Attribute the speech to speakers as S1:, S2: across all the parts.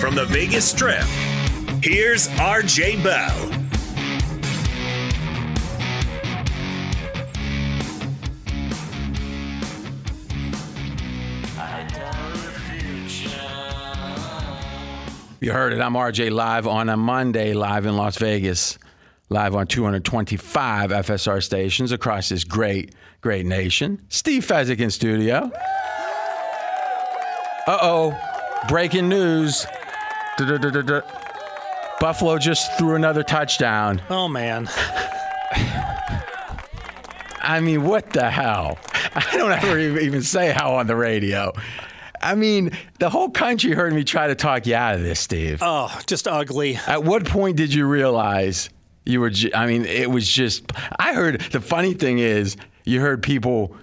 S1: From the Vegas Strip, here's RJ Bell.
S2: You heard it. I'm RJ live on a Monday, live in Las Vegas, live on 225 FSR stations across this great, great nation. Steve Fezzik in studio. Uh oh, breaking news. Du-du-du-du-du. Buffalo just threw another touchdown.
S3: Oh man.
S2: I mean, what the hell? I don't ever even say how on the radio. I mean, the whole country heard me try to talk you out of this, Steve.
S3: Oh, just ugly.
S2: At what point did you realize you were? ju- I mean, it was just. I heard the funny thing is, you heard people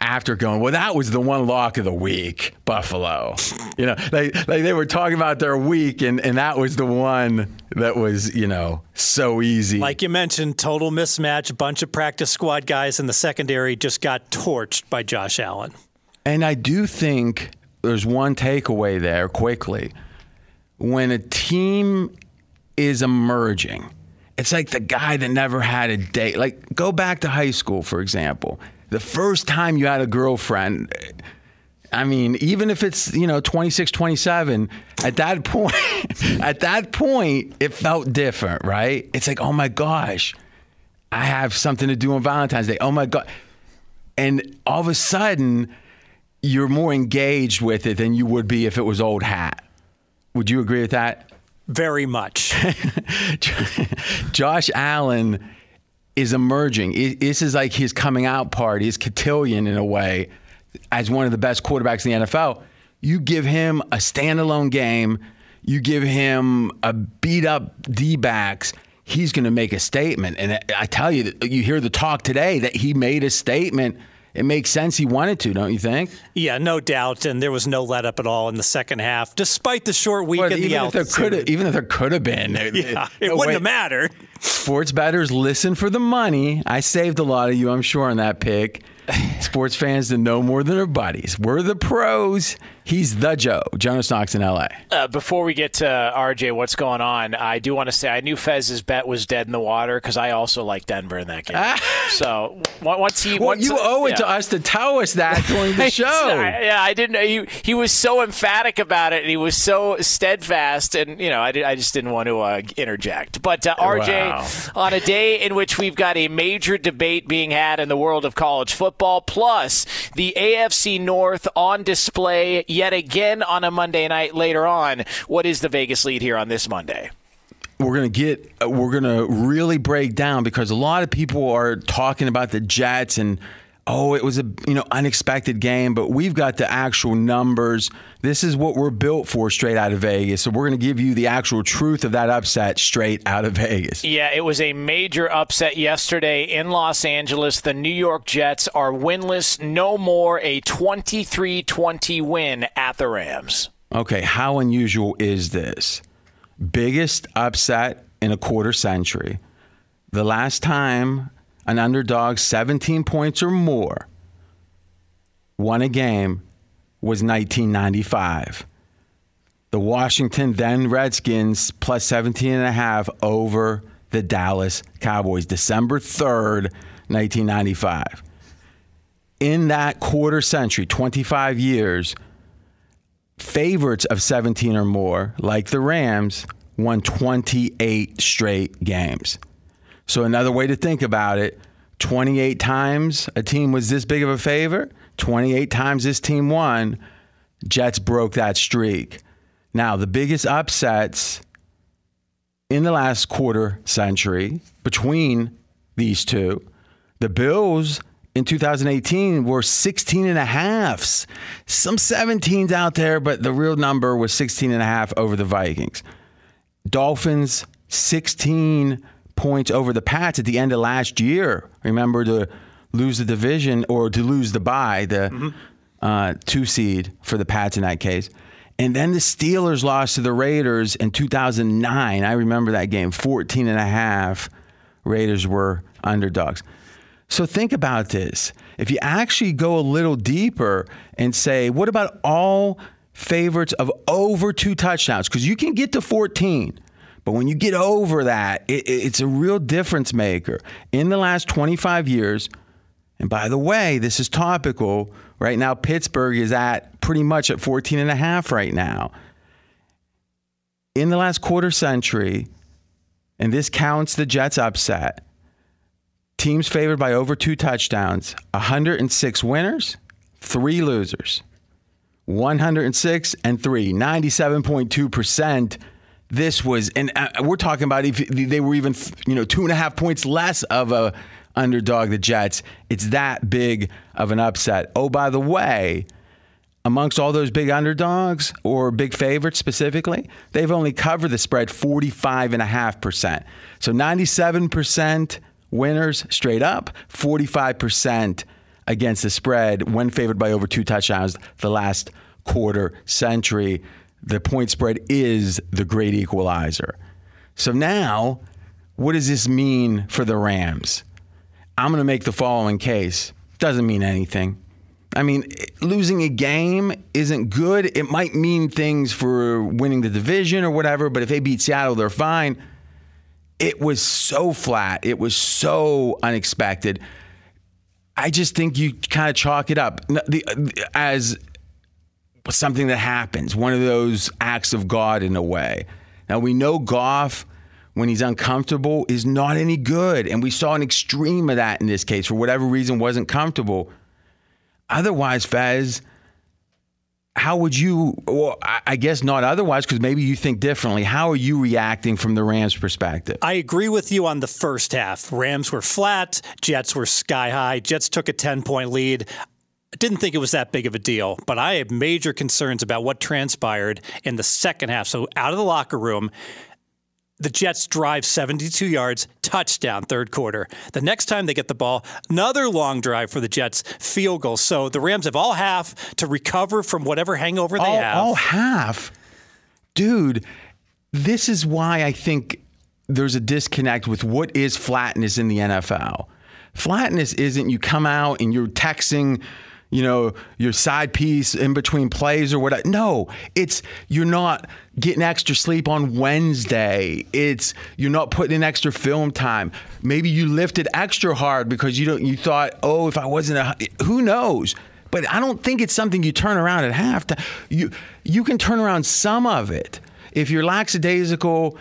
S2: after going, well, that was the one lock of the week, Buffalo. You know, like like they were talking about their week, and and that was the one that was, you know, so easy.
S3: Like you mentioned, total mismatch. A bunch of practice squad guys in the secondary just got torched by Josh Allen.
S2: And I do think there's one takeaway there quickly. When a team is emerging, it's like the guy that never had a date. Like, go back to high school, for example. The first time you had a girlfriend, I mean, even if it's, you know, 26, 27, at that point, at that point, it felt different, right? It's like, oh my gosh, I have something to do on Valentine's Day. Oh my God. And all of a sudden, you're more engaged with it than you would be if it was old hat. Would you agree with that?
S3: Very much.
S2: Josh Allen is emerging. This is like his coming out party, his cotillion in a way, as one of the best quarterbacks in the NFL. You give him a standalone game, you give him a beat up D backs, he's going to make a statement. And I tell you, you hear the talk today that he made a statement it makes sense he wanted to, don't you think?
S3: Yeah, no doubt. And there was no let up at all in the second half, despite the short week
S2: But
S3: and the
S2: even
S3: altitude.
S2: even if there could have been,
S3: yeah, it
S2: no
S3: wouldn't
S2: way-
S3: have mattered.
S2: Sports bettors listen for the money. I saved a lot of you, I'm sure, on that pick. Sports fans that know more than their buddies. We're the pros. He's the Joe. Jonas Knox in LA.
S4: Uh, before we get to RJ, what's going on? I do want to say I knew Fez's bet was dead in the water because I also like Denver in that game. so on- once he,
S2: Well,
S4: once,
S2: you owe it
S4: yeah.
S2: to us to tell us that during the show.
S4: I- yeah, I didn't. He he was so emphatic about it, and he was so steadfast, and you know, I, did, I just didn't want to uh, interject. But uh, RJ,
S2: Wow.
S4: on a day in which we've got a major debate being had in the world of college football, plus the AFC North on display yet again on a Monday night later on. What is the Vegas lead here on this Monday?
S2: we're gonna get uh, we're gonna really break down because a lot of people are talking about the Jets and oh it was a you know unexpected game, but we've got the actual numbers. This is what we're built for straight out of Vegas. So we're gonna give you the actual truth of that upset straight out of Vegas.
S4: Yeah, it was a major upset yesterday in Los Angeles. The New York Jets are winless, no more a 23 20 win at the Rams.
S2: Okay, how unusual is this? Biggest upset in a quarter century. The last time an underdog 17 points or more won a game was 1995. The Washington then Redskins plus 17 and a half over the Dallas Cowboys December 3rd, 1995. In that quarter century, 25 years, favorites of 17 or more, like the Rams, won 28 straight games. So, another way to think about it 28 times a team was this big of a favor, 28 times this team won. Jets broke that streak. Now, the biggest upsets in the last quarter century between these two, the Bills in 2018 were 16 and a halves. Some 17s out there, but the real number was 16 and a half over the Vikings. Dolphins 16 points over the Pats at the end of last year. Remember to lose the division or to lose the bye, the uh, two seed for the Pats in that case. And then the Steelers lost to the Raiders in 2009. I remember that game, 14 and a half. Raiders were underdogs. So think about this. If you actually go a little deeper and say, what about all favorites of over two touchdowns? Because you can get to 14. But when you get over that, it, it- it's a real difference maker. In the last 25 years, and by the way, this is topical. Right now, Pittsburgh is at pretty much at 14 and a half right now. In the last quarter century, and this counts the Jets upset, teams favored by over two touchdowns 106 winners, three losers. 106 and 3, 97.2%. This was, and uh, we're talking about if they were even, you know, two and a half points less of a underdog, the Jets. It's that big of an upset. Oh, by the way, amongst all those big underdogs or big favorites specifically, they've only covered the spread 45.5%. So 97% winners straight up, 45% against the spread when favored by over two touchdowns the last quarter century. The point spread is the great equalizer. So now, what does this mean for the Rams? I'm going to make the following case. Doesn't mean anything. I mean, losing a game isn't good. It might mean things for winning the division or whatever, but if they beat Seattle, they're fine. It was so flat. It was so unexpected. I just think you kind of chalk it up as something that happens, one of those acts of God in a way. Now, we know Goff, when he's uncomfortable, is not any good. And we saw an extreme of that in this case. For whatever reason, wasn't comfortable. Otherwise, Fez, how would you, well, I guess not otherwise, because maybe you think differently. How are you reacting from the Rams' perspective?
S3: I agree with you on the first half. Rams were flat, Jets were sky high. Jets took a 10 point lead. Didn't think it was that big of a deal, but I have major concerns about what transpired in the second half. So out of the locker room, The Jets drive 72 yards, touchdown, third quarter. The next time they get the ball, another long drive for the Jets, field goal. So the Rams have all half to recover from whatever hangover they
S2: all,
S3: have.
S2: all half, dude. This is why I think there's a disconnect with what is flatness in the NFL. Flatness isn't you come out and you're texting you know, your side piece in between plays or whatever. No, it's you're not getting extra sleep on Wednesday. It's you're not putting in extra film time. Maybe you lifted extra hard because you don't you thought, "Oh, if I wasn't a who knows." But I don't think it's something you turn around at halftime. You you can turn around some of it. If you're lackadaisical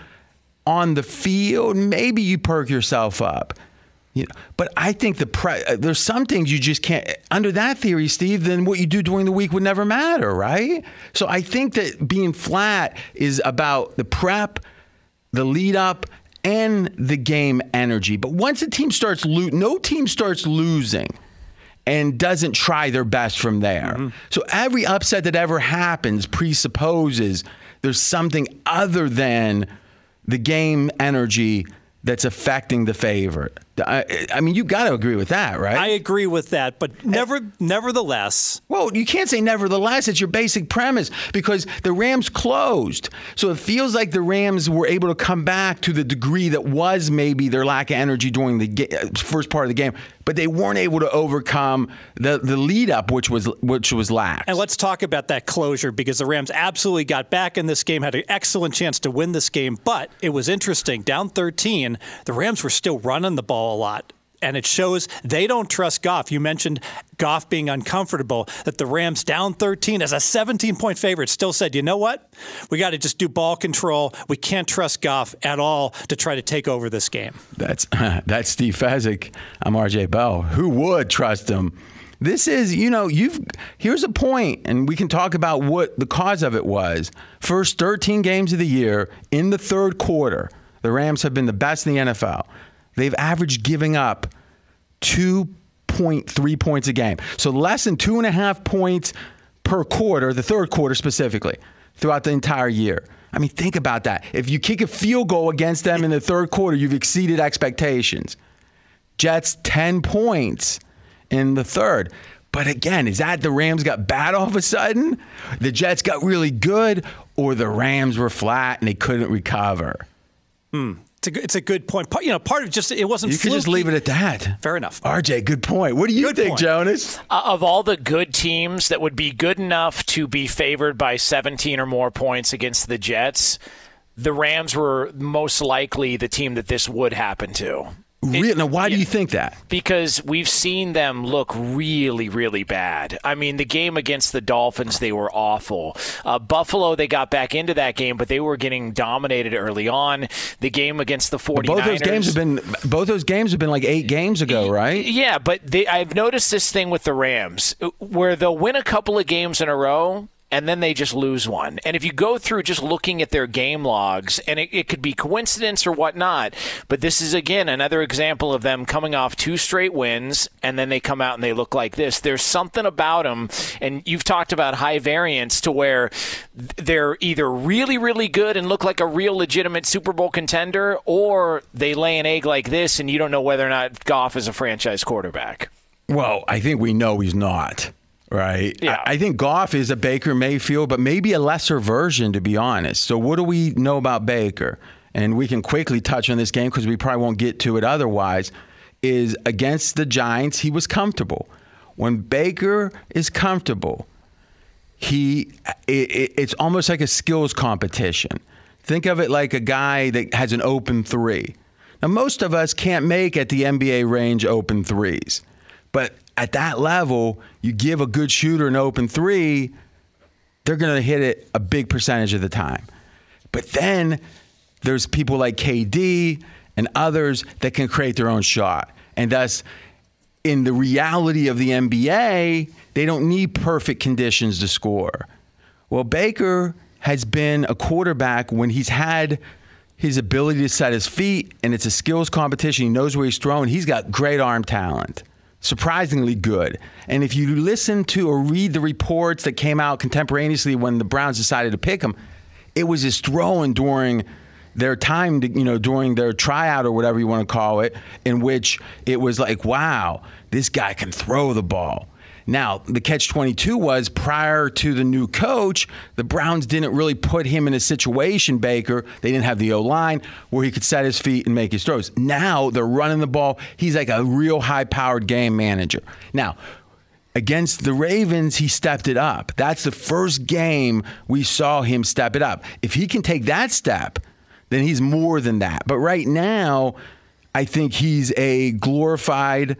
S2: on the field, maybe you perk yourself up. You know, but I think the pre- uh, there's some things you just can't. Under that theory, Steve, then what you do during the week would never matter, right? So I think that being flat is about the prep, the lead up, and the game energy. But once a team starts lo- no team starts losing and doesn't try their best from there. Mm-hmm. So every upset that ever happens presupposes there's something other than the game energy that's affecting the favorite. I, I mean, you got to agree with that, right?
S3: I agree with that, but never, nevertheless.
S2: Well, you can't say nevertheless. It's your basic premise because the Rams closed, so it feels like the Rams were able to come back to the degree that was maybe their lack of energy during the ga- uh, first part of the game, but they weren't able to overcome the the lead up, which was which was lax.
S3: And let's talk about that closure because the Rams absolutely got back in this game, had an excellent chance to win this game, but it was interesting. Down 13, the Rams were still running the ball a lot. And it shows they don't trust Goff. You mentioned Goff being uncomfortable, that the Rams down 13 as a 17 point favorite still said, you know what? We got to just do ball control. We can't trust Goff at all to try to take over this game.
S2: That's, that's Steve Fezzik. I'm RJ Bell. Who would trust him? This is, you know, you've here's a point, and we can talk about what the cause of it was. First 13 games of the year in the third quarter, the Rams have been the best in the NFL they've averaged giving up 2.3 points a game. So less than two and a half points per quarter, the third quarter specifically, throughout the entire year. I mean, think about that. If you kick a field goal against them in the third quarter, you've exceeded expectations. Jets 10 points in the third. But again, is that the Rams got bad all of a sudden? The Jets got really good, or the Rams were flat and they couldn't recover?
S3: Hmm. It's a, it's a good point. Part, you know, part of just it wasn't.
S2: You could just leave it at that.
S3: Fair enough.
S2: RJ, good point. What do you
S3: good
S2: think,
S3: point.
S2: Jonas?
S4: Uh, of all the good teams that would be good enough to be favored by 17 or more points against the Jets, the Rams were most likely the team that this would happen to.
S2: Now, why yeah, do you think that?
S4: Because we've seen them look really, really bad. I mean, the game against the Dolphins, they were awful. Uh, Buffalo, they got back into that game, but they were getting dominated early on. The game against the 49ers. But
S2: both those games have been both those games have been like eight games ago, right?
S4: Yeah, but they, I've noticed this thing with the Rams where they'll win a couple of games in a row and then they just lose one. And if you go through just looking at their game logs, and it, it, could be coincidence or whatnot, but this is again another example of them coming off two straight wins, and then they come out and they look like this. There's something about them, and you've talked about high variance to where they're either really, really good and look like a real legitimate Super Bowl contender, or they lay an egg like this, and you don't know whether or not Goff is a franchise quarterback.
S2: Well, I think we know he's not right?
S4: Yeah.
S2: I, think Goff is a Baker Mayfield, but maybe a lesser version, to be honest. So, what do we know about Baker? And we can quickly touch on this game because we probably won't get to it otherwise. Is against the Giants, he was comfortable. When Baker is comfortable, he it, it's almost like a skills competition. Think of it like a guy that has an open three. Now, most of us can't make at the NBA range open threes, but at that level, you give a good shooter an open three, they're going to hit it a big percentage of the time. But then there's people like KD and others that can create their own shot. And thus, in the reality of the NBA, they don't need perfect conditions to score. Well, Baker has been a quarterback when he's had his ability to set his feet and it's a skills competition. He knows where he's throwing. He's got great arm talent surprisingly good. And if you listen to or read the reports that came out contemporaneously when the Browns decided to pick him, it was his throwing during their time, to, you know, during their tryout or whatever you want to call it, in which it was like, wow, this guy can throw the ball. Now, the catch 22 was prior to the new coach, the Browns didn't really put him in a situation, Baker. They didn't have the O line where he could set his feet and make his throws. Now they're running the ball. He's like a real high powered game manager. Now, against the Ravens, he stepped it up. That's the first game we saw him step it up. If he can take that step, then he's more than that. But right now, I think he's a glorified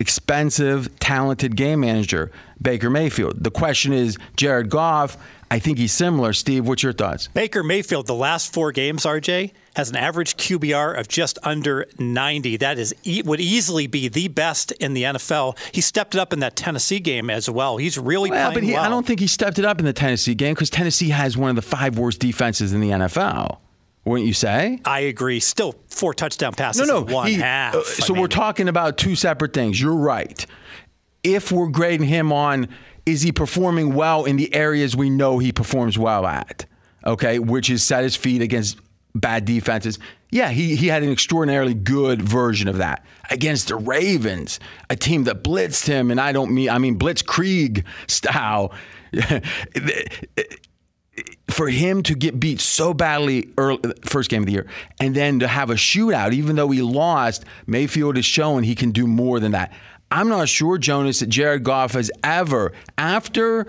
S2: expensive, talented game manager, Baker Mayfield. The question is, Jared Goff, I think he's similar. Steve, what's your thoughts?
S3: Baker Mayfield, the last four games, RJ, has an average QBR of just under 90. That is would easily be the best in the NFL. He stepped it up in that Tennessee game as well. He's really
S2: well,
S3: playing
S2: but he,
S3: well.
S2: I don't think he stepped it up in the Tennessee game because Tennessee has one of the five worst defenses in the NFL wouldn't you say?
S3: I agree. Still four touchdown passes
S2: no, no,
S3: in one
S2: he,
S3: half.
S2: Uh, so mean, we're talking about two separate things. You're right. If we're grading him on is he performing well in the areas we know he performs well at? Okay, which is set his feet against bad defenses. Yeah, he, he had an extraordinarily good version of that against the Ravens, a team that blitzed him, and I don't mean I mean blitzkrieg style. for him to get beat so badly early, first game of the year and then to have a shootout, even though he lost, Mayfield has shown he can do more than that. I'm not sure, Jonas, that Jared Goff has ever, after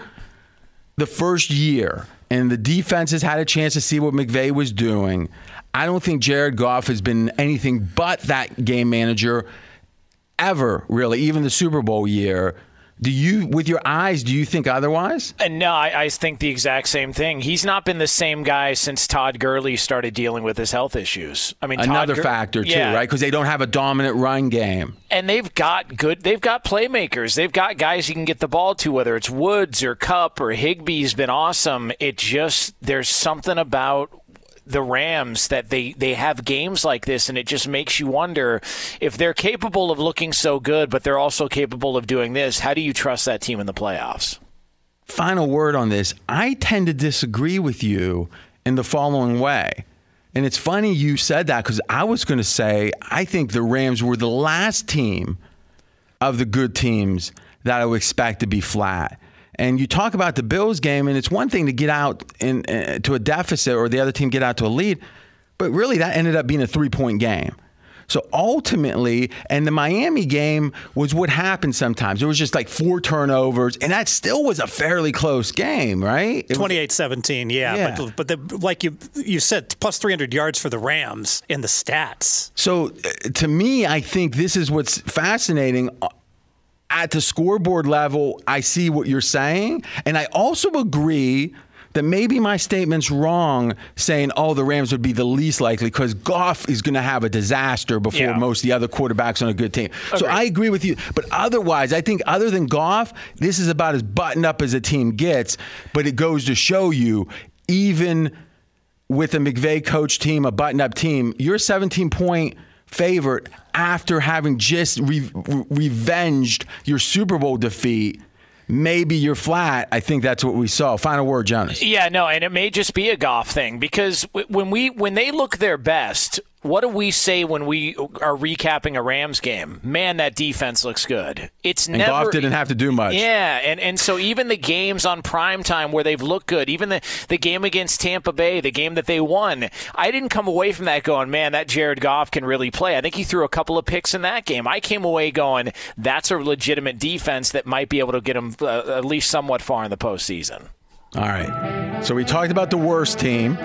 S2: the first year and the defense has had a chance to see what McVay was doing, I don't think Jared Goff has been anything but that game manager ever, really, even the Super Bowl year do you, with your eyes, do you think otherwise?
S4: Uh, no, I, I, think the exact same thing. He's not been the same guy since Todd Gurley started dealing with his health issues. I mean,
S2: another Gur- factor too, yeah. right? Because they don't have a dominant run game,
S4: and they've got good. They've got playmakers. They've got guys you can get the ball to, whether it's Woods or Kupp or Higbee's been awesome. It just there's something about the Rams that they, they have games like this, and it just makes you wonder if they're capable of looking so good, but they're also capable of doing this. How do you trust that team in the playoffs?
S2: Final word on this. I tend to disagree with you in the following way. And it's funny you said that because I was going to say I think the Rams were the last team of the good teams that I would expect to be flat. And you talk about the Bills game, and it's one thing to get out in, uh, to a deficit or the other team get out to a lead, but really that ended up being a three point game. So ultimately, and the Miami game was what happened sometimes. It was just like four turnovers, and that still was a fairly close game, right?
S3: 28 17, yeah. yeah. But, but the, like you, you said, plus 300 yards for the Rams in the stats.
S2: So uh, to me, I think this is what's fascinating at the scoreboard level, I see what you're saying. And I also agree that maybe my statement's wrong saying, oh, the Rams would be the least likely because Goff is going to have a disaster before yeah. most of the other quarterbacks on a good team. So I agree with you. But otherwise, I think other than Goff, this is about as buttoned up as a team gets. But it goes to show you, even with a McVay coach team, a button up team, you're 17 point – favorite after having just re- revenged your Super Bowl defeat maybe you're flat. I think that's what we saw. Final word, Jonas.
S4: Yeah, no, and it may just be a Goff thing because when we when they look their best, what do we say when we are recapping a Rams game? Man, that defense looks good. It's
S2: and
S4: never
S2: Goff didn't have to do much.
S4: Yeah, and, and so even the games on prime time where they've looked good, even the, the game against Tampa Bay, the game that they won, I didn't come away from that going, man, that Jared Goff can really play. I think he threw a couple of picks in that game. I came away going, that's a legitimate defense that might be able to get him uh, at least somewhat far in the postseason.
S2: All right. So we talked about the worst team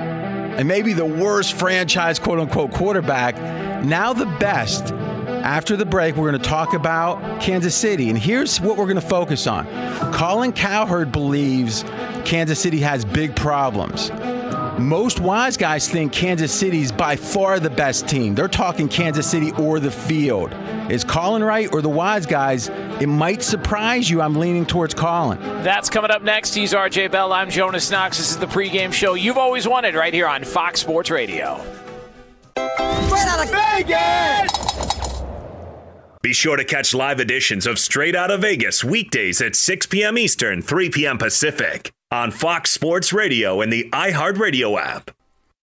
S2: and maybe the worst franchise quote unquote quarterback. Now the best. After the break, we're going to talk about Kansas City. And here's what we're going to focus on Colin Cowherd believes Kansas City has big problems. Most wise guys think Kansas City's by far the best team. They're talking Kansas City or the field. Is Colin right or the wise guys? It might surprise you. I'm leaning towards Colin.
S4: That's coming up next. He's RJ Bell. I'm Jonas Knox. This is the pregame show you've always wanted right here on Fox Sports Radio.
S1: Straight out of Vegas! Be sure to catch live editions of Straight Out of Vegas weekdays at 6 p.m. Eastern, 3 p.m. Pacific on Fox Sports Radio and the iHeartRadio app.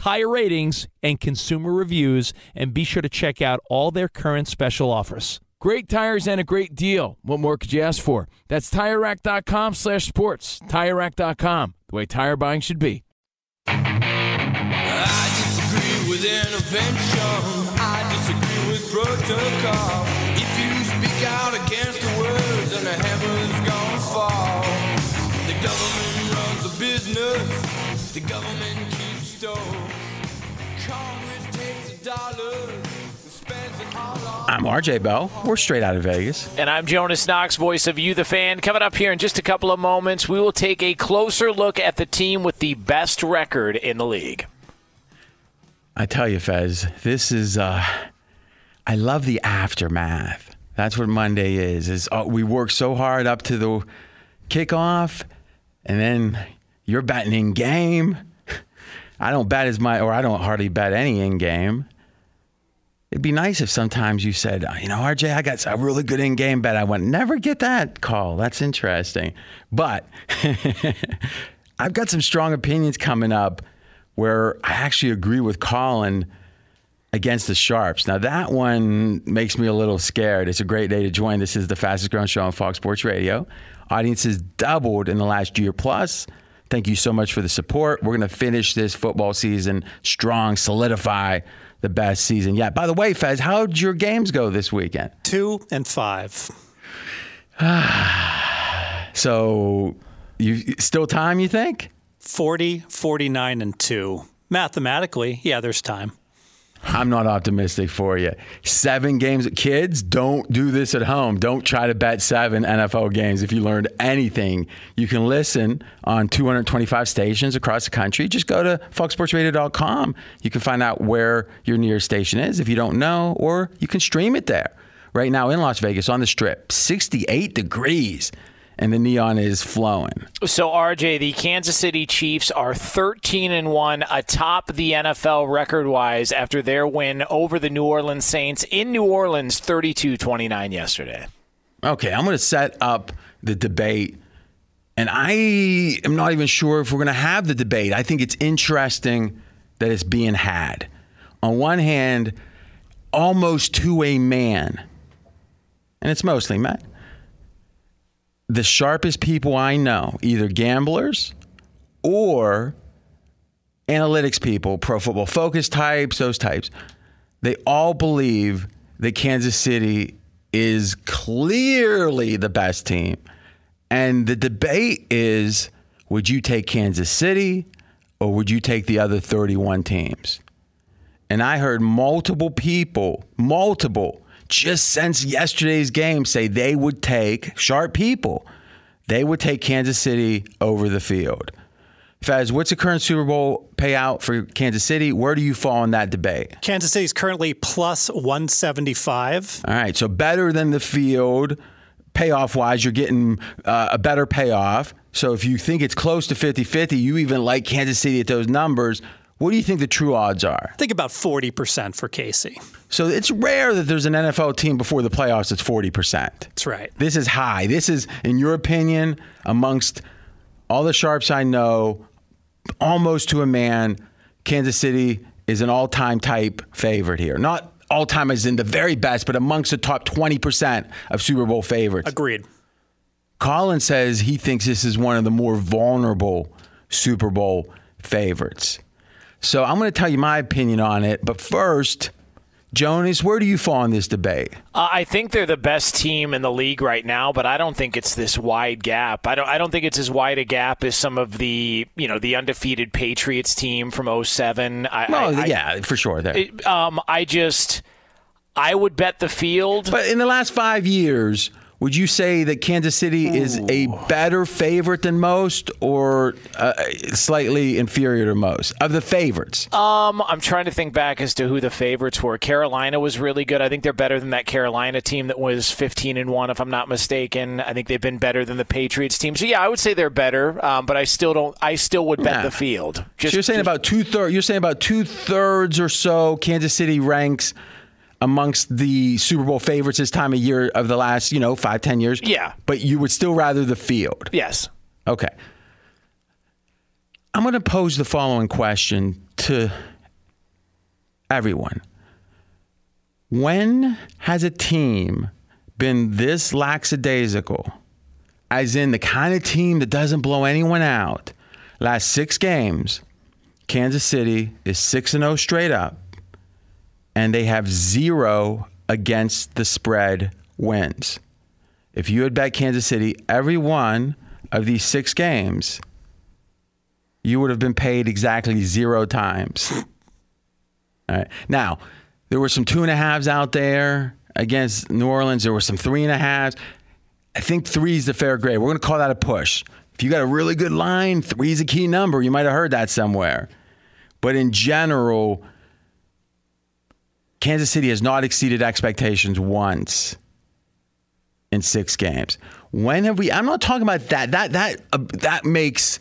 S5: tire ratings, and consumer reviews, and be sure to check out all their current special offers.
S6: Great tires and a great deal. What more could you ask for? That's TireRack.com slash sports. TireRack.com, the way tire buying should be.
S7: I disagree with intervention. I disagree with protocol. If you speak out against the words, then the heavens gonna fall. The government runs a business. The government
S2: I'm RJ Bell. We're straight out of Vegas.
S4: And I'm Jonas Knox, voice of You, the fan. Coming up here in just a couple of moments, we will take a closer look at the team with the best record in the league.
S2: I tell you, Fez, this is. Uh, I love the aftermath. That's what Monday is. Is uh, we work so hard up to the kickoff, and then you're betting in game. I don't bet as much, or I don't hardly bet any in game. It'd be nice if sometimes you said, you know, RJ, I got a really good in game bet. I went, never get that call. That's interesting. But I've got some strong opinions coming up where I actually agree with Colin against the Sharps. Now, that one makes me a little scared. It's a great day to join. This is the fastest growing show on Fox Sports Radio. Audience has doubled in the last year plus. Thank you so much for the support. We're going to finish this football season strong, solidify the best season yet. By the way, Fez, how'd your games go this weekend?
S3: Two and five.
S2: so, you still time? You think?
S3: 40, 49, and 2. Mathematically, yeah, there's time.
S2: I'm not optimistic for you. Seven games. Kids, don't do this at home. Don't try to bet seven NFL games. If you learned anything, you can listen on 225 stations across the country. Just go to foxsportsradio.com. You can find out where your nearest station is if you don't know, or you can stream it there. Right now in Las Vegas on the strip, 68 degrees and the neon is flowing.
S4: So RJ, the Kansas City Chiefs are 13 and 1 atop the NFL record-wise after their win over the New Orleans Saints in New Orleans 32-29 yesterday.
S2: Okay, I'm going to set up the debate and I am not even sure if we're going to have the debate. I think it's interesting that it's being had. On one hand, almost to a man, and it's mostly men, the sharpest people I know, either gamblers or analytics people, pro football focus types, those types, they all believe that Kansas City is clearly the best team. And the debate is would you take Kansas City or would you take the other 31 teams? And I heard multiple people, multiple, just since yesterday's game say they would take sharp people. They would take Kansas City over the field. Fez, what's the current Super Bowl payout for Kansas City? Where do you fall in that debate?
S3: Kansas City is currently plus 175.
S2: All right, so better than the field. Payoff wise, you're getting uh, a better payoff. So if you think it's close to 50 50, you even like Kansas City at those numbers. What do you think the true odds are?
S3: I think about 40% for Casey.
S2: So it's rare that there's an NFL team before the playoffs that's 40%.
S3: That's right.
S2: This is high. This is, in your opinion, amongst all the sharps I know, almost to a man, Kansas City is an all time type favorite here. Not all time as in the very best, but amongst the top 20% of Super Bowl favorites.
S3: Agreed.
S2: Colin says he thinks this is one of the more vulnerable Super Bowl favorites. So I'm going to tell you my opinion on it. But first, Jonas, where do you fall in this debate?
S4: Uh, I think they're the best team in the league right now, but I don't think it's this wide gap. I don't. I don't think it's as wide a gap as some of the you know the undefeated Patriots team from 07. I,
S2: well,
S4: I,
S2: yeah, for sure. There.
S4: It, um, I just I would bet the field.
S2: But in the last five years, would you say that Kansas City Ooh. is a better favorite than most, or uh, slightly inferior to most of the favorites?
S4: Um, I'm trying to think back as to who the favorites were. Carolina was really good. I think they're better than that Carolina team that was 15 and one, if I'm not mistaken. I think they've been better than the Patriots team. So yeah, I would say they're better. Um, but I still don't. I still would bet the field.
S2: Just, so you're saying just, about two thirds. You're saying about two thirds or so. Kansas City ranks amongst the Super Bowl favorites this time of year of the last, you know, five, ten years.
S4: Yeah.
S2: But you would still rather the field.
S4: Yes.
S2: Okay. I'm going to pose the following question to everyone. When has a team been this lackadaisical, as in the kind of team that doesn't blow anyone out? Last six games, Kansas City is 6 and 0 straight up and they have zero against the spread wins. If you had bet Kansas City every one of these six games, you would have been paid exactly zero times. All right. Now, there were some two and a halves out there against New Orleans. There were some three and a halves. I think three is the fair grade. We're going to call that a push. If you got a really good line, three is a key number. You might have heard that somewhere. But in general, Kansas City has not exceeded expectations once in six games. When have we? I'm not talking about that. That that uh, that makes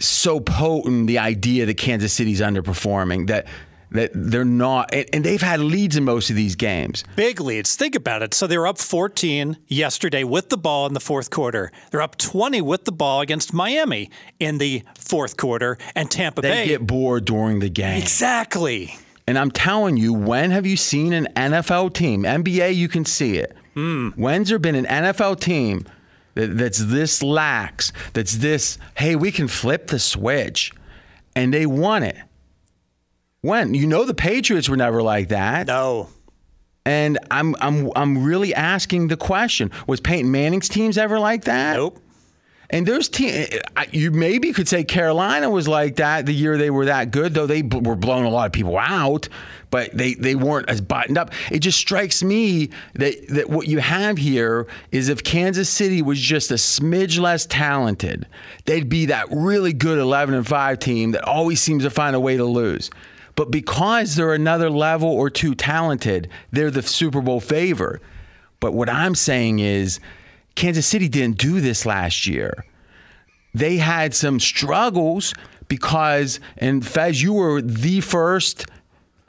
S2: so potent the idea that Kansas City's underperforming. That that they're not, and they've had leads in most of these games.
S3: Big leads. Think about it. So they were up 14 yesterday with the ball in the fourth quarter. They're up 20 with the ball against Miami in the fourth quarter, and Tampa
S2: they
S3: Bay.
S2: They get bored during the game.
S3: Exactly.
S2: And I'm telling you, when have you seen an NFL team? NBA, you can see it. Mm. When's there been an NFL team that, that's this lax, that's this, hey, we can flip the switch, and they won it? When? You know the Patriots were never like that.
S3: No.
S2: And I'm I'm I'm really asking the question: Was Peyton Manning's teams ever like that?
S3: Nope.
S2: And there's team. You maybe could say Carolina was like that the year they were that good, though they b- were blowing a lot of people out. But they, they weren't as buttoned up. It just strikes me that, that what you have here is if Kansas City was just a smidge less talented, they'd be that really good 11 and 5 team that always seems to find a way to lose. But because they're another level or two talented, they're the Super Bowl favor. But what I'm saying is, Kansas City didn't do this last year. They had some struggles because, and Fez, you were the first,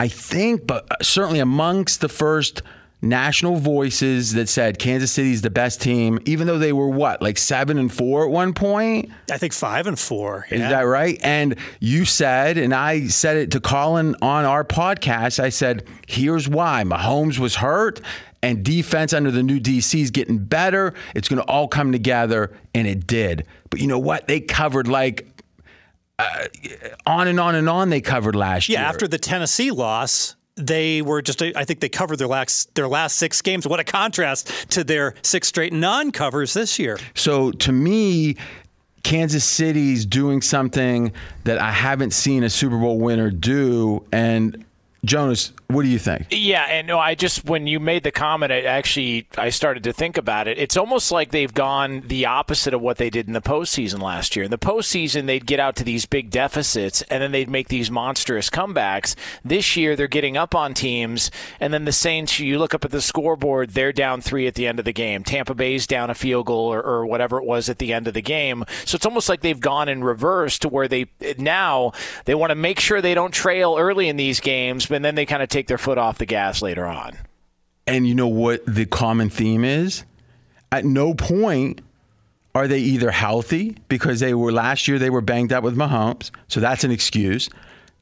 S2: I think, but certainly amongst the first national voices that said Kansas City's the best team, even though they were what, like seven and four at one point?
S3: I think five and four.
S2: Is that right? And you said, and I said it to Colin on our podcast, I said, here's why. Mahomes was hurt and defense under the new DC is getting better. It's going to all come together, and it did. But you know what? They covered like uh, on and on and on. They covered last
S3: Yeah,
S2: year.
S3: Yeah, after the Tennessee loss, they were just I think they covered their last their last six games. What a contrast to their six straight non-covers this year.
S2: So to me, Kansas City's doing something that I haven't seen a Super Bowl winner do. And Jonas, what do you think?
S4: Yeah, and no, I just when you made the comment, I actually I started to think about it. It's almost like they've gone the opposite of what they did in the postseason last year. In the postseason, they'd get out to these big deficits, and then they'd make these monstrous comebacks. This year, they're getting up on teams, and then the Saints. You look up at the scoreboard; they're down three at the end of the game. Tampa Bay's down a field goal or, or whatever it was at the end of the game. So it's almost like they've gone in reverse to where they now they want to make sure they don't trail early in these games, and then they kind of take their foot off the gas later on.
S2: And you know what the common theme is? At no point are they either healthy because they were last year they were banged up with Mahomes, so that's an excuse.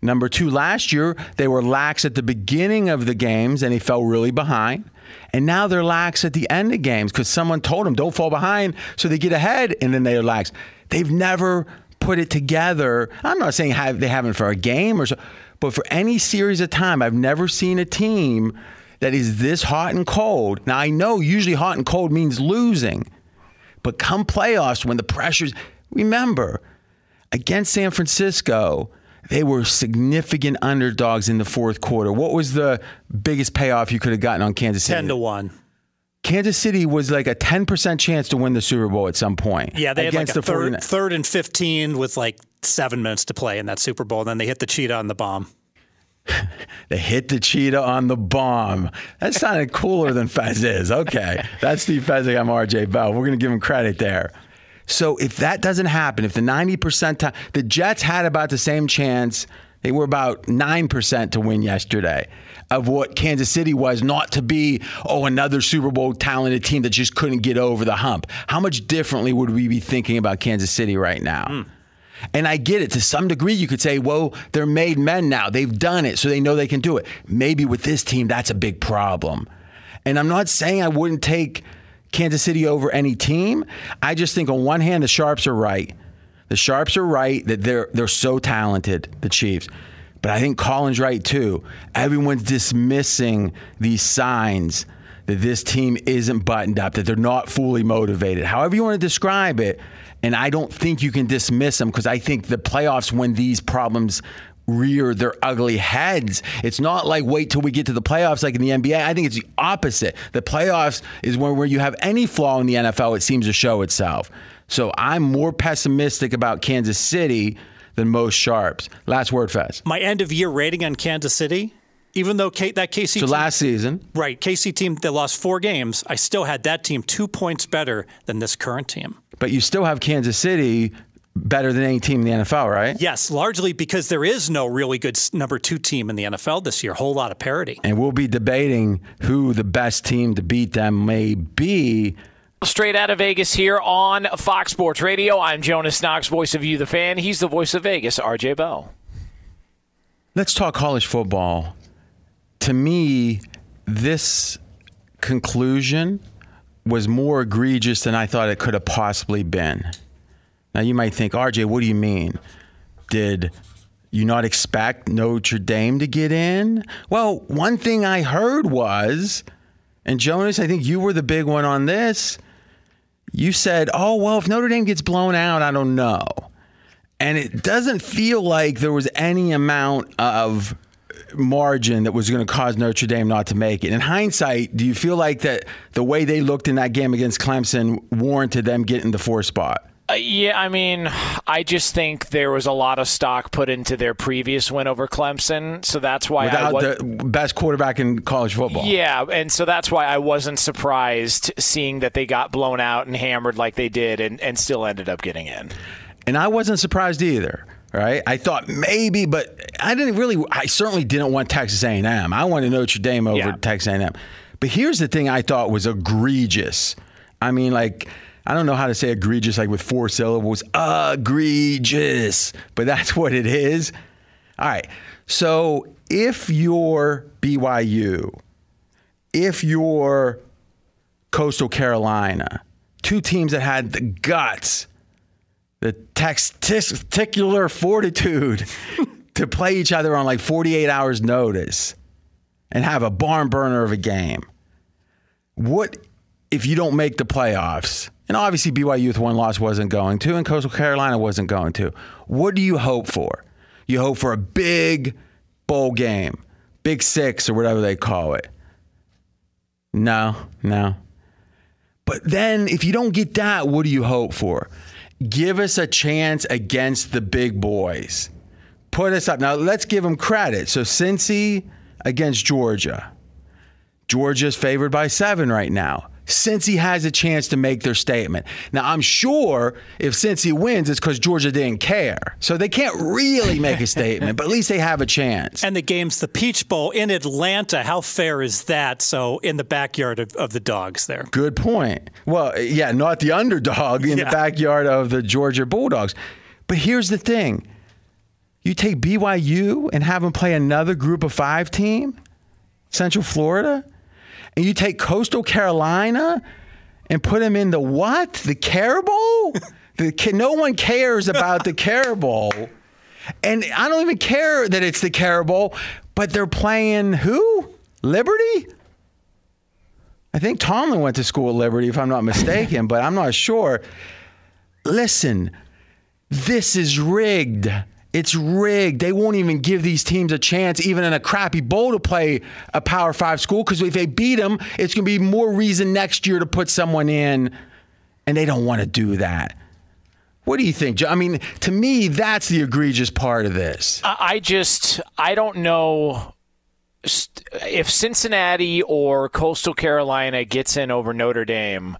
S2: Number two, last year they were lax at the beginning of the games and they fell really behind. And now they're lax at the end of games because someone told them don't fall behind, so they get ahead and then they're lax. They've never put it together. I'm not saying they haven't for a game or so, but for any series of time, I've never seen a team that is this hot and cold. Now I know usually hot and cold means losing, but come playoffs when the pressures remember against San Francisco, they were significant underdogs in the fourth quarter. What was the biggest payoff you could have gotten on Kansas City?
S3: Ten to one.
S2: Kansas City was like a 10% chance to win the Super Bowl at some point.
S3: Yeah, they
S2: against
S3: had like a
S2: the
S3: third, third and 15 with like seven minutes to play in that Super Bowl. And then they hit the cheetah on the bomb.
S2: They hit the cheetah on the bomb. That sounded cooler than Fez is. Okay. That's Steve Fezzik. I'm RJ Bell. We're going to give him credit there. So if that doesn't happen, if the 90% time, the Jets had about the same chance, they were about 9% to win yesterday of what Kansas City was not to be, oh, another Super Bowl talented team that just couldn't get over the hump. How much differently would we be thinking about Kansas City right now? Hmm. And I get it. To some degree, you could say, well, they're made men now. They've done it, so they know they can do it. Maybe with this team, that's a big problem. And I'm not saying I wouldn't take Kansas City over any team. I just think on one hand, the Sharps are right. The Sharps are right that they're they're so talented, the Chiefs. But I think Colin's right too. Everyone's dismissing these signs that this team isn't buttoned up, that they're not fully motivated. However you want to describe it, and I don't think you can dismiss them because I think the playoffs when these problems rear their ugly heads. It's not like wait till we get to the playoffs like in the NBA. I think it's the opposite. The playoffs is where, where you have any flaw in the NFL, it seems to show itself. So I'm more pessimistic about Kansas City than most sharps. Last word, Fez.
S3: My end of year rating on Kansas City, even though K- that KC
S2: So
S3: team,
S2: last season,
S3: right KC team that lost four games, I still had that team two points better than this current team.
S2: but you still have Kansas City better than any team in the NFL, right?
S3: Yes, largely because there is no really good number two team in the NFL this year. Whole lot of parity.
S2: And we'll be debating who the best team to beat them may be.
S4: Straight out of Vegas here on Fox Sports Radio. I'm Jonas Knox, voice of you, the fan. He's the voice of Vegas, RJ Bell.
S2: Let's talk college football. To me, this conclusion was more egregious than I thought it could have possibly been. Now, you might think, RJ, what do you mean? Did you not expect Notre Dame to get in? Well, one thing I heard was, and Jonas, I think you were the big one on this. You said, "Oh well, if Notre Dame gets blown out, I don't know," and it doesn't feel like there was any amount of margin that was going to cause Notre Dame not to make it. In hindsight, do you feel like that the way they looked in that game against Clemson warranted them getting the four spot?
S4: Uh, yeah, I mean, I just think there was a lot of stock put into their previous win over Clemson, so that's why I
S2: Without
S4: wa-
S2: the best quarterback in college football.
S4: Yeah, and so that's why I wasn't surprised seeing that they got blown out and hammered like they did, and, and still ended up getting in.
S2: And I wasn't surprised either. Right? I thought maybe, but I didn't really. I certainly didn't want Texas A&M. I wanted Notre Dame over
S4: Yeah.
S2: Texas A&M. But here's the thing: I thought was egregious. I mean, like I don't know how to say egregious, like with four syllables. Egregious, but that's what it is. All right. So if you're BYU, if you're Coastal Carolina, two teams that had the guts, the testicular fortitude to play each other on like 48 hours notice and have a barn burner of a game. What if you don't make the playoffs? And obviously BYU with one loss wasn't going to, and Coastal Carolina wasn't going to. What do you hope for? You hope for a big bowl game, Big Six or whatever they call it. No, no. But then if you don't get that, what do you hope for? Give us a chance against the big boys. Put us up. Now let's give them credit. So Cincy against Georgia. Georgia's favored by seven right now. Cincy has a chance to make their statement. Now, I'm sure if Cincy wins, it's because Georgia didn't care. So they can't really make a statement, but at least they have a chance.
S3: And the game's the Peach Bowl in Atlanta. How fair is that? So in the backyard of, of the dogs there.
S2: Good point. Well, yeah, not the underdog in the backyard of the Georgia Bulldogs. But here's the thing you take BYU and have them play another group of five team, Central Florida, and you take Coastal Carolina and put them in the what? The Care Bowl? the, no one cares about the Care Bowl. And I don't even care that it's the Care Bowl, but they're playing who? Liberty? I think Tomlin went to school at Liberty, if I'm not mistaken, but I'm not sure. Listen, this is rigged. It's rigged. They won't even give these teams a chance, even in a crappy bowl, to play a Power Five school. Because if they beat them, it's going to be more reason next year to put someone in, and they don't want to do that. What do you think? I mean, to me, that's the egregious part of this.
S4: I just I don't know if Cincinnati or Coastal Carolina gets in over Notre Dame.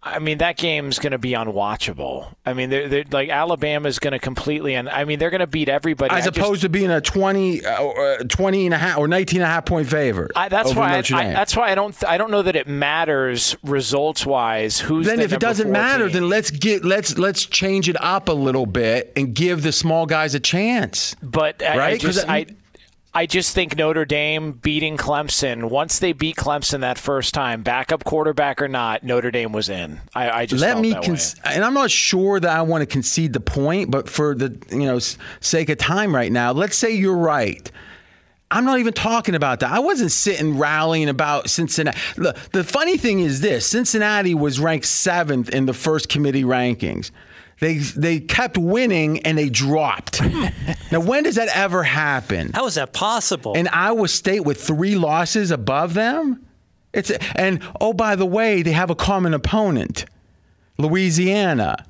S4: I mean that game's going to be unwatchable. I mean, they're, they're like Alabama's going to completely and I mean they're going to beat everybody.
S2: As
S4: I just-
S2: opposed to being a 20, uh, uh, 20 and a half or 19 and a half point favorite.
S4: I, that's why. I, I, that's why I don't. th- I don't know that it matters results wise. Who's
S2: then
S4: the
S2: if it doesn't matter, then let's get let's let's change it up a little bit and give the small guys a chance.
S4: But I, I
S2: Right? 'Cause
S4: just
S2: I-
S4: I, just think Notre Dame beating Clemson. Once they beat Clemson that first time, backup quarterback or not, Notre Dame was in. I, I just
S2: Let me, and I'm not sure that I want to concede the point, but for the you know sake of time right now, let's say you're right. I'm not even talking about that. I wasn't sitting rallying about Cincinnati. Look, the funny thing is this: Cincinnati was ranked seventh in the first committee rankings. They they kept winning and they dropped. now, when does that ever happen?
S3: How is that possible?
S2: And Iowa State with three losses above them. It's and oh by the way, they have a common opponent, Louisiana,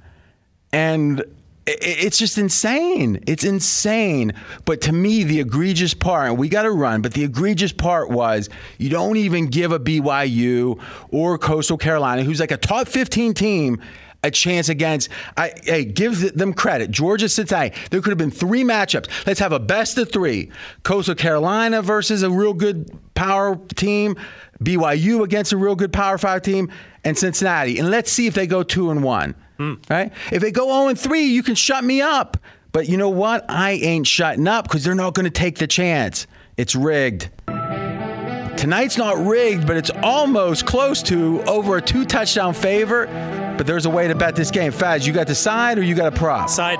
S2: and it's just insane. It's insane. But to me, the egregious part, and we got to run. But the egregious part was you don't even give a BYU or Coastal Carolina, who's like a top 15 team. A chance against, I, hey, give them credit. Georgia, Cincinnati. There could have been three matchups. Let's have a best of three: Coastal Carolina versus a real good power team, BYU against a real good Power Five team, and Cincinnati. And let's see if they go two and one. Hmm. Right? If they go zero and three, you can shut me up. But you know what? I ain't shutting up because they're not going to take the chance. It's rigged. Tonight's not rigged, but it's almost close to over a two touchdown favor. But there's a way to bet this game. Fez, you got the side or you got a prop?
S3: Side.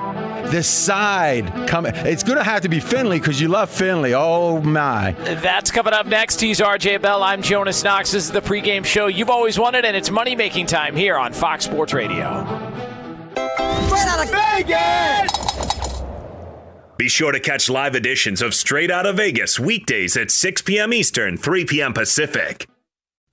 S2: The side. Come. It's going to have to be Finley because you love Finley. Oh my.
S4: That's coming up next. He's RJ Bell. I'm Jonas Knox. This is the pregame show you've always wanted, and it's money making time here on Fox Sports Radio.
S7: Straight out of Vegas!
S1: Be sure to catch live editions of Straight Out of Vegas weekdays at 6 p.m. Eastern, 3 p.m. Pacific.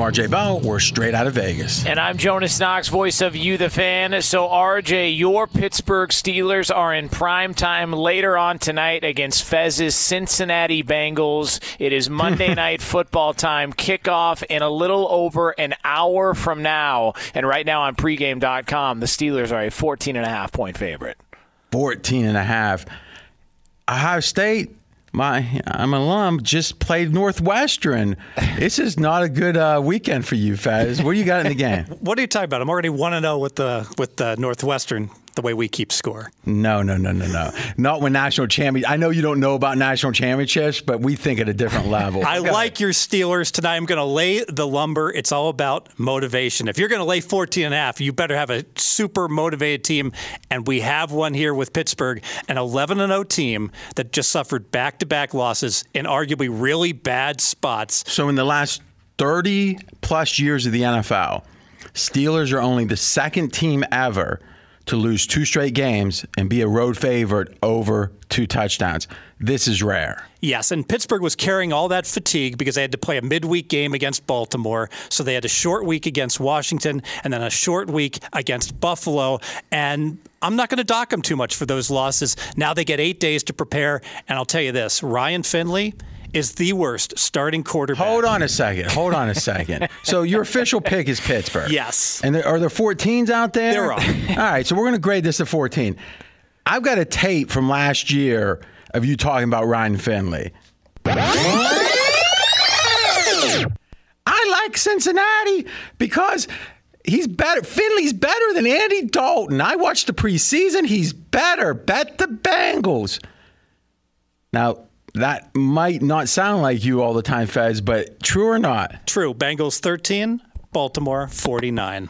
S2: RJ Bell. We're straight out of Vegas.
S4: And I'm Jonas Knox, voice of You, the fan. So, RJ, your Pittsburgh Steelers are in prime time later on tonight against Fez's Cincinnati Bengals. It is Monday night football time, kickoff in a little over an hour from now. And right now on pregame.com, the Steelers are a 14 and a half point favorite.
S2: 14 and a half. Ohio State, my I'm an alum, just played Northwestern. this is not a good uh, weekend for you, Fez. What do you got in the game?
S3: What are you talking about? I'm already one to zero with the with the Northwestern. The way we keep score.
S2: No, no, no, no, no. Not when national champion. I know you don't know about national championships, but we think at a different level.
S3: I like your Steelers tonight. I'm going to lay the lumber. It's all about motivation. If you're going to lay 14 and a half, you better have a super motivated team. And we have one here with Pittsburgh, an 11 and 0 team that just suffered back to back losses in arguably really bad spots.
S2: So in the last 30 plus years of the NFL, Steelers are only the second team ever to lose two straight games and be a road favorite over two touchdowns. This is rare.
S3: Yes, and Pittsburgh was carrying all that fatigue because they had to play a midweek game against Baltimore. So they had a short week against Washington and then a short week against Buffalo. And I'm not going to dock them too much for those losses. Now they get eight days to prepare. And I'll tell you this Ryan Finley is the worst starting quarterback.
S2: Hold on a second. Hold on a second. so your official pick is Pittsburgh.
S3: Yes.
S2: And there, are there 14s out there?
S3: There are.
S2: All right, so we're going to grade this a 14. I've got a tape from last year of you talking about Ryan Finley. I like Cincinnati because he's better. Finley's better than Andy Dalton. I watched the preseason. He's better. Bet the Bengals. Now, that might not sound like you all the time, Fez, but true or not?
S3: True. Bengals 13, Baltimore 49.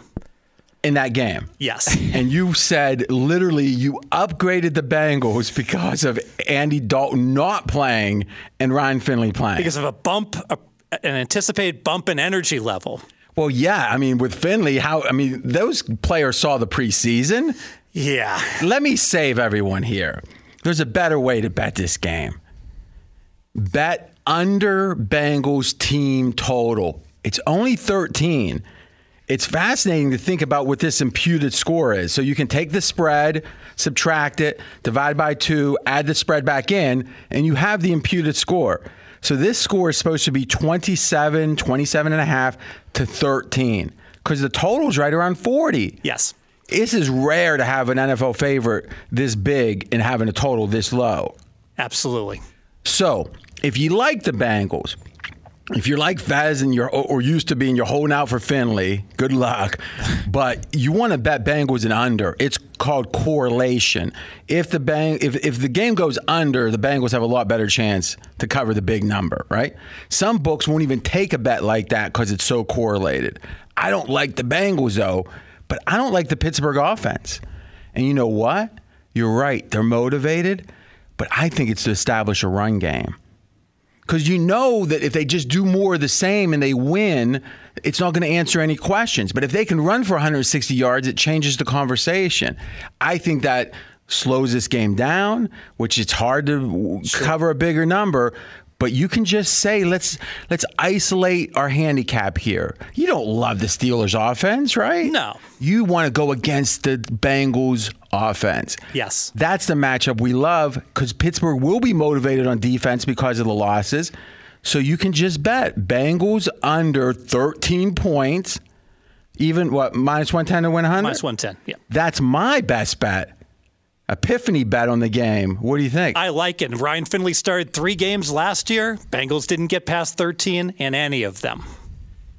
S2: In that game?
S3: Yes.
S2: and you said literally you upgraded the Bengals because of Andy Dalton not playing and Ryan Finley playing.
S3: Because of a bump, a, an anticipated bump in energy level.
S2: Well, yeah. I mean, with Finley, how, I mean, those players saw the preseason.
S3: Yeah.
S2: Let me save everyone here. There's a better way to bet this game. Bet under Bengals team total. It's only 13. It's fascinating to think about what this imputed score is. So you can take the spread, subtract it, divide by two, add the spread back in, and you have the imputed score. So this score is supposed to be 27, 27 and a half to 13 because the total is right around 40.
S3: Yes.
S2: This is rare to have an NFL favorite this big and having a total this low.
S3: Absolutely.
S2: So, if you like the Bengals, if you're like Fez and you're or used to being, you're holding out for Finley. Good luck, but you want to bet Bengals and under. It's called correlation. If the bang, if if the game goes under, the Bengals have a lot better chance to cover the big number, right? Some books won't even take a bet like that because it's so correlated. I don't like the Bengals though, but I don't like the Pittsburgh offense. And you know what? You're right. They're motivated, but I think it's to establish a run game because you know that if they just do more of the same and they win, it's not going to answer any questions. But if they can run for 160 yards, it changes the conversation. I think that slows this game down, which it's hard to sure. cover a bigger number. But you can just say let's let's isolate our handicap here. You don't love the Steelers offense, right?
S3: No.
S2: You want to go against the Bengals offense.
S3: Yes.
S2: That's the matchup we love because Pittsburgh will be motivated on defense because of the losses. So you can just bet Bengals under 13 points, even what, minus 110 to win 100?
S3: Minus 110, yeah.
S2: That's my best bet. Epiphany bet on the game. What do you think?
S3: I like it. Ryan Finley started three games last year. Bengals didn't get past 13 in any of them.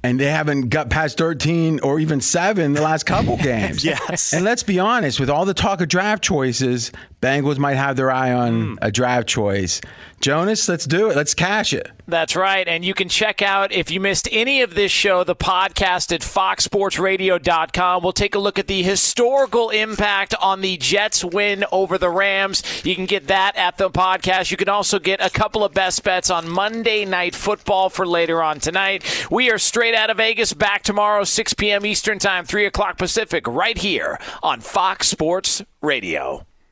S2: And they haven't got past 13 or even seven the last couple games.
S3: yes.
S2: And let's be honest, with all the talk of draft choices, Bengals might have their eye on mm. a draft choice. Jonas, let's do it. Let's cash it.
S4: That's right. And you can check out, if you missed any of this show, the podcast at foxsportsradio.com. We'll take a look at the historical impact on the Jets' win over the Rams. You can get that at the podcast. You can also get a couple of best bets on Monday Night Football for later on tonight. We are straight out of Vegas, back tomorrow, 6 p.m. Eastern Time, 3 o'clock Pacific, right here on Fox Sports Radio.